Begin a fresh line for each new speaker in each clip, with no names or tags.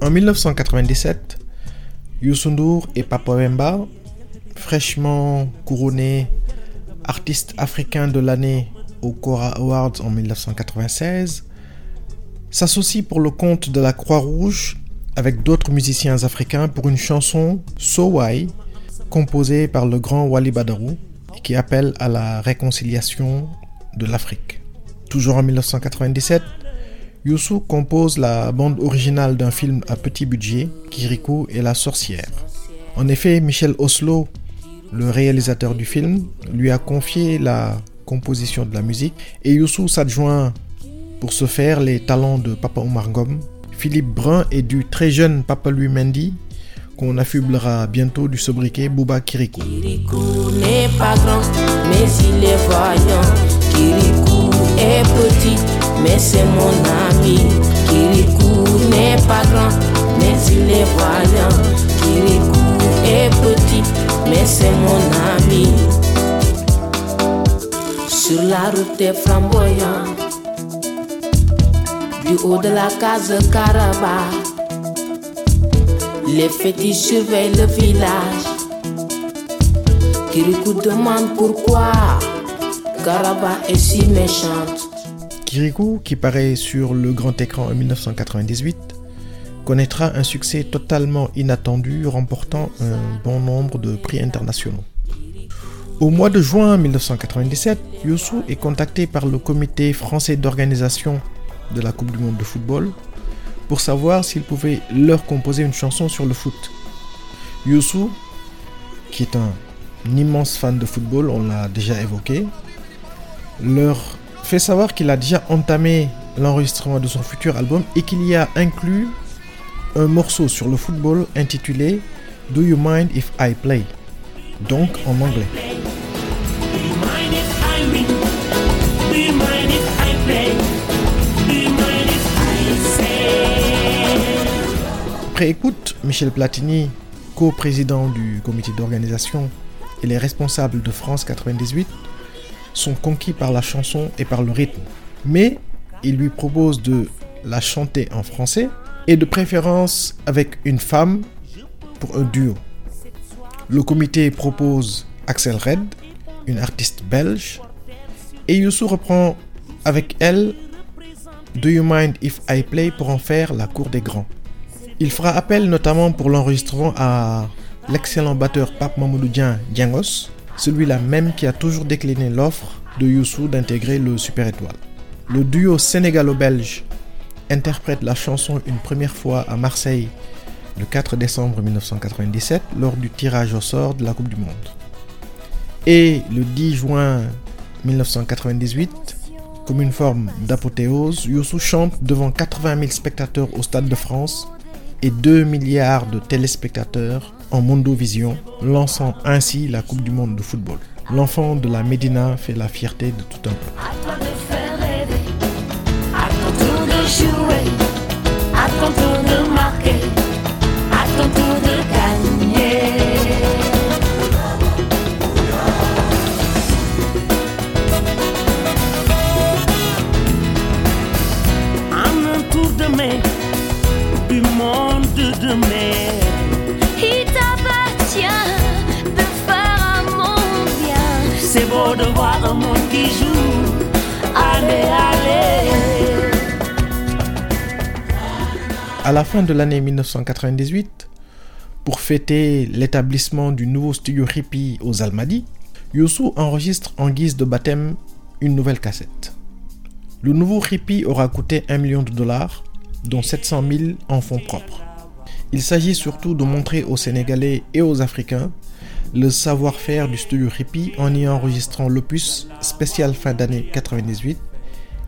En 1997, Youssou et Papa Wemba, fraîchement couronnés artistes africains de l'année au Cora Awards en 1996, s'associent pour le compte de la Croix-Rouge avec d'autres musiciens africains pour une chanson So Why, composée par le grand Wally Badarou qui appelle à la réconciliation de l'Afrique. Toujours en 1997, Youssou compose la bande originale d'un film à petit budget, Kirikou et la sorcière. En effet, Michel Oslo, le réalisateur du film, lui a confié la composition de la musique et Youssou s'adjoint pour ce faire les talents de Papa Omar Ngom, Philippe Brun et du très jeune Papa Louis Mendy, qu'on affublera bientôt du sobriquet Bouba Kirikou.
Kirikou n'est pas grand, mais il est voyant. Kirikou est petit, mais c'est mon ami. Kirikou n'est pas grand, mais il est voyant. Kirikou est petit, mais c'est mon ami. Sur la route des flamboyants, du haut de la case Caraba, les fétiches surveillent le village. Kirikou demande pourquoi Caraba est si méchante.
Kirikou, qui paraît sur le grand écran en 1998, connaîtra un succès totalement inattendu, remportant un bon nombre de prix internationaux. Au mois de juin 1997, Youssou est contacté par le comité français d'organisation de la Coupe du Monde de football pour savoir s'il pouvait leur composer une chanson sur le foot. Youssou, qui est un immense fan de football, on l'a déjà évoqué, leur fait savoir qu'il a déjà entamé l'enregistrement de son futur album et qu'il y a inclus un morceau sur le football intitulé Do You Mind If I Play? Donc en anglais. Après écoute, Michel Platini, co-président du comité d'organisation et les responsables de France 98 sont conquis par la chanson et par le rythme. Mais il lui propose de la chanter en français et de préférence avec une femme pour un duo. Le comité propose Axel Red, une artiste belge, et Youssou reprend avec elle Do You Mind If I Play pour en faire la cour des grands? Il fera appel notamment pour l'enregistrement à l'excellent batteur Pape Mamoudou Diengos, celui-là même qui a toujours décliné l'offre de Youssou d'intégrer le Super Étoile. Le duo sénégalo-belge interprète la chanson une première fois à Marseille le 4 décembre 1997 lors du tirage au sort de la Coupe du Monde. Et le 10 juin 1998, comme une forme d'apothéose, Youssou chante devant 80 000 spectateurs au Stade de France et 2 milliards de téléspectateurs en Mondovision, lançant ainsi la Coupe du Monde de football. L'enfant de la Médina fait la fierté de tout un peuple.
À
la fin de l'année 1998, pour fêter l'établissement du nouveau studio hippie aux Almadies, Youssou enregistre en guise de baptême une nouvelle cassette. Le nouveau hippie aura coûté 1 million de dollars dont 700 000 en fonds propres. Il s'agit surtout de montrer aux Sénégalais et aux Africains le savoir-faire du studio Rippy en y enregistrant l'opus spécial fin d'année 98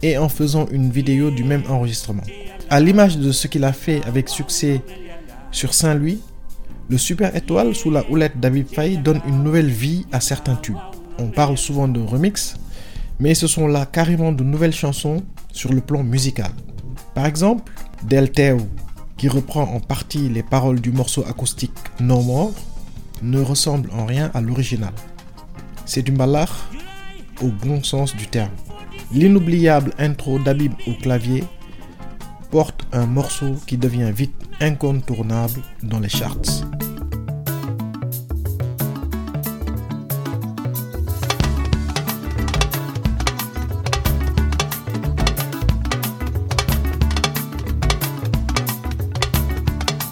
et en faisant une vidéo du même enregistrement. À l'image de ce qu'il a fait avec succès sur Saint-Louis, le Super Étoile sous la houlette d'Abib Faye donne une nouvelle vie à certains tubes. On parle souvent de remix, mais ce sont là carrément de nouvelles chansons sur le plan musical. Par exemple, Del Teo, qui reprend en partie les paroles du morceau acoustique No More, ne ressemble en rien à l'original. C'est du malach au bon sens du terme. L'inoubliable intro d'Abib au clavier porte un morceau qui devient vite incontournable dans les charts.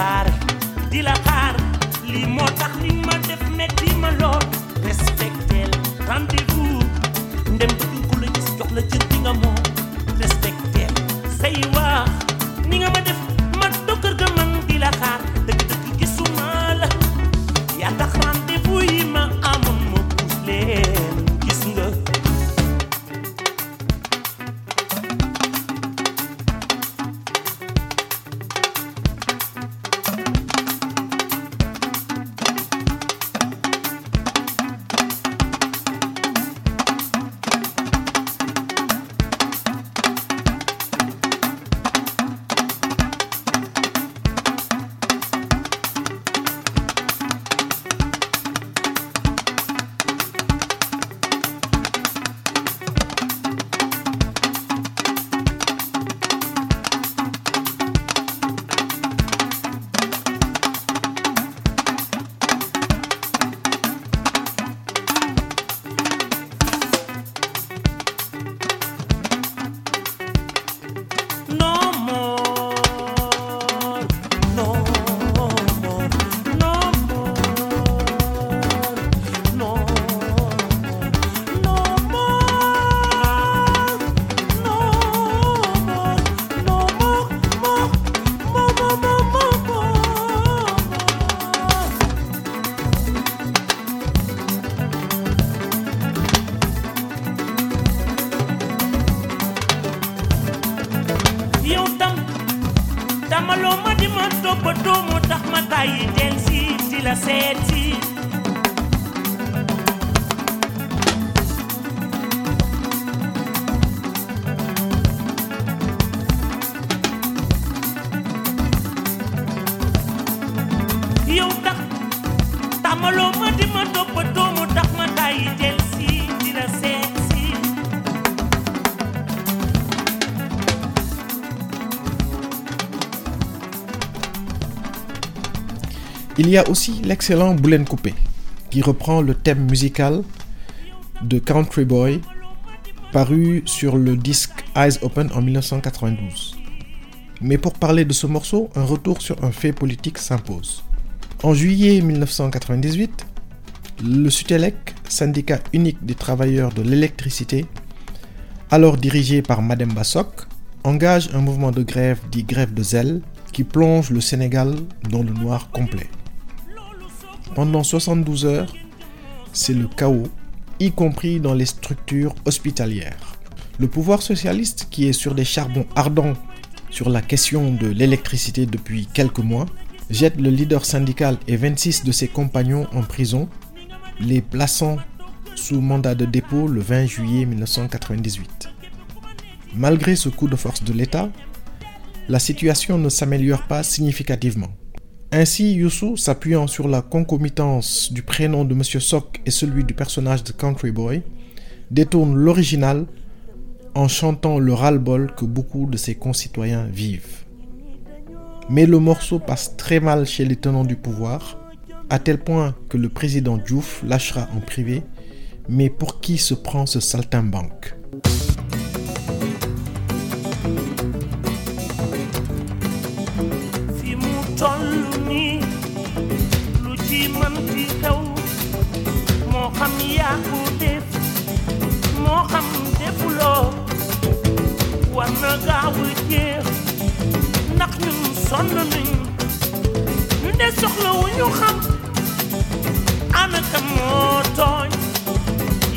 préparé di la xaar lii moo tax li ma def metti ma lool. Respectel rendez-vous. Ndem bëgg ku la gis jox la cër bi nga moom. Respectel say wax ni nga ma def
y a aussi l'excellent Boulen Coupé, qui reprend le thème musical de Country Boy, paru sur le disque Eyes Open en 1992. Mais pour parler de ce morceau, un retour sur un fait politique s'impose. En juillet 1998, le SUTELEC, syndicat unique des travailleurs de l'électricité, alors dirigé par Madame Bassok, engage un mouvement de grève dit grève de zèle qui plonge le Sénégal dans le noir complet. Pendant 72 heures, c'est le chaos, y compris dans les structures hospitalières. Le pouvoir socialiste, qui est sur des charbons ardents sur la question de l'électricité depuis quelques mois, jette le leader syndical et 26 de ses compagnons en prison, les plaçant sous mandat de dépôt le 20 juillet 1998. Malgré ce coup de force de l'État, la situation ne s'améliore pas significativement. Ainsi, Youssou, s'appuyant sur la concomitance du prénom de Monsieur Sok et celui du personnage de Country Boy, détourne l'original en chantant le ras-le-bol que beaucoup de ses concitoyens vivent. Mais le morceau passe très mal chez les tenants du pouvoir, à tel point que le président Diouf lâchera en privé Mais pour qui se prend ce saltimbanque?
yukam anaka motoy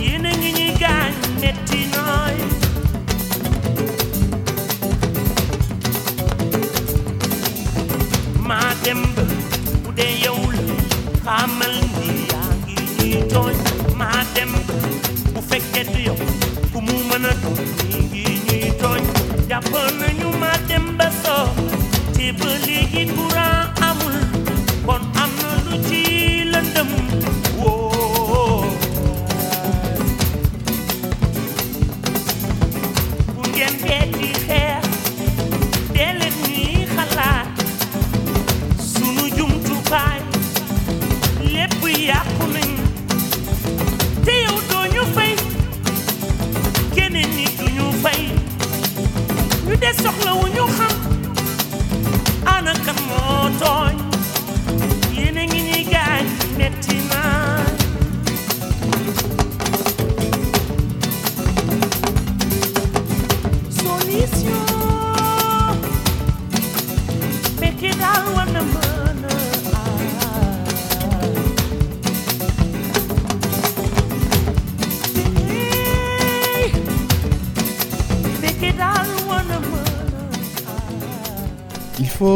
yene nginyi ganetinoy ma dembe ude yewul xamal ni yaa ngi ñuy tooñ ma dembe bu fekkee du yow ku mu mën a doon ñi ngi ñuy tooñ jàpp nañu ma dembe soo te ba des soxla wu ñu xam ana kan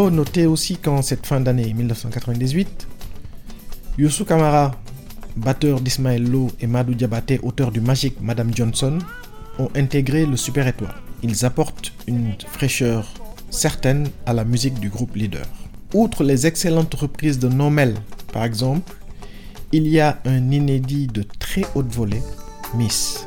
faut noter aussi qu'en cette fin d'année 1998, Youssou Kamara, batteur d'Ismaël Lo et Madou Diabaté, auteur du magique Madame Johnson, ont intégré le Super Étoile. Ils apportent une fraîcheur certaine à la musique du groupe leader. Outre les excellentes reprises de Nomel, par exemple, il y a un inédit de très haute volée, Miss.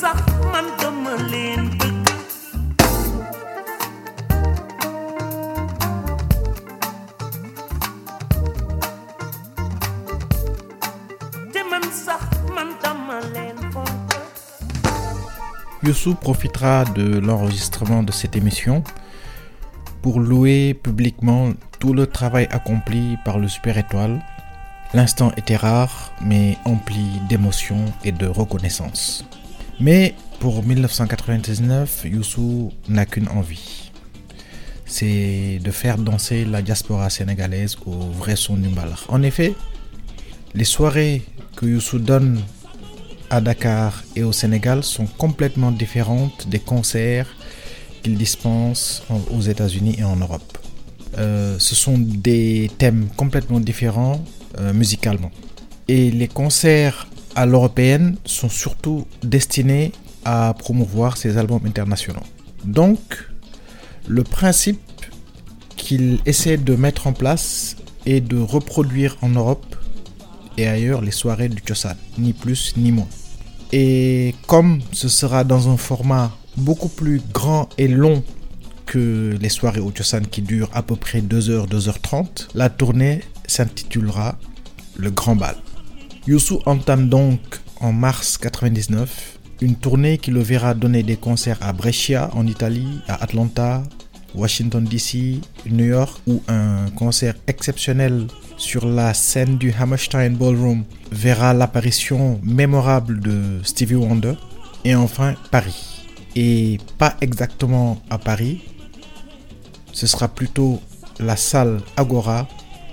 sax
Youssou profitera de l'enregistrement de cette émission pour louer publiquement tout le travail accompli par le Super Étoile. L'instant était rare, mais empli d'émotion et de reconnaissance. Mais pour 1999, Youssou n'a qu'une envie. C'est de faire danser la diaspora sénégalaise au vrai son du mbalax. En effet, les soirées que Youssou donne à Dakar et au Sénégal sont complètement différentes des concerts qu'il dispense en- aux États-Unis et en Europe. Euh, ce sont des thèmes complètement différents euh, musicalement. Et les concerts à l'européenne sont surtout destinés à promouvoir ses albums internationaux. Donc, le principe qu'il essaie de mettre en place est de reproduire en Europe et ailleurs les soirées du Tchossan, ni plus ni moins. Et comme ce sera dans un format beaucoup plus grand et long que les soirées au Tchossan qui durent à peu près 2h, 2h30, la tournée s'intitulera Le Grand Bal. Youssou entame donc en mars 99 une tournée qui le verra donner des concerts à Brescia en Italie, à Atlanta, Washington DC, New York ou un concert exceptionnel sur la scène du Hammerstein Ballroom verra l'apparition mémorable de Stevie Wonder et enfin Paris. Et pas exactement à Paris, ce sera plutôt la salle Agora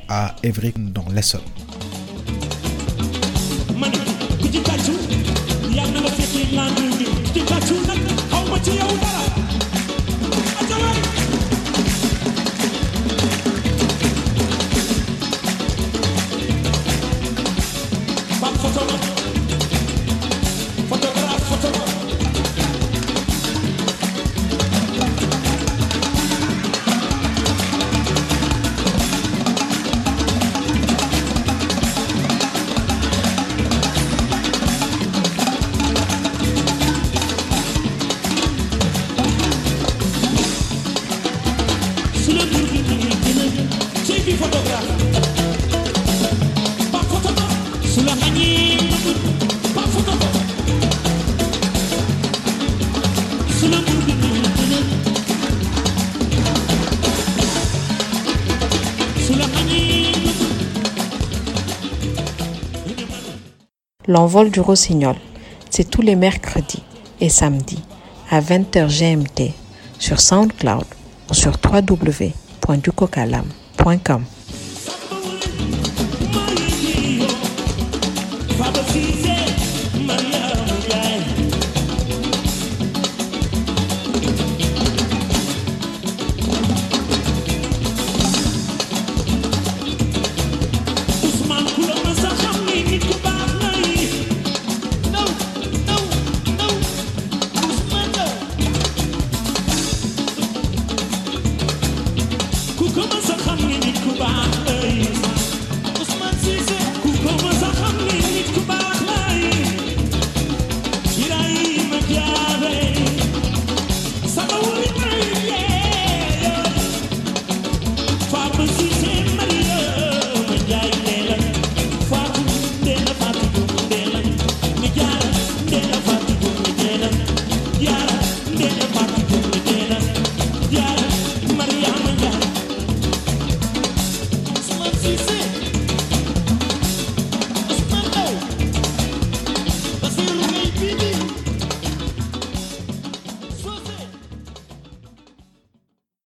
à Évry dans l'Essonne.
plan bi di tàccu nag xaw ma ci yow dara
L'envol du rossignol, c'est tous les mercredis et samedis à 20h GMT sur SoundCloud ou sur www.ducocalam.com.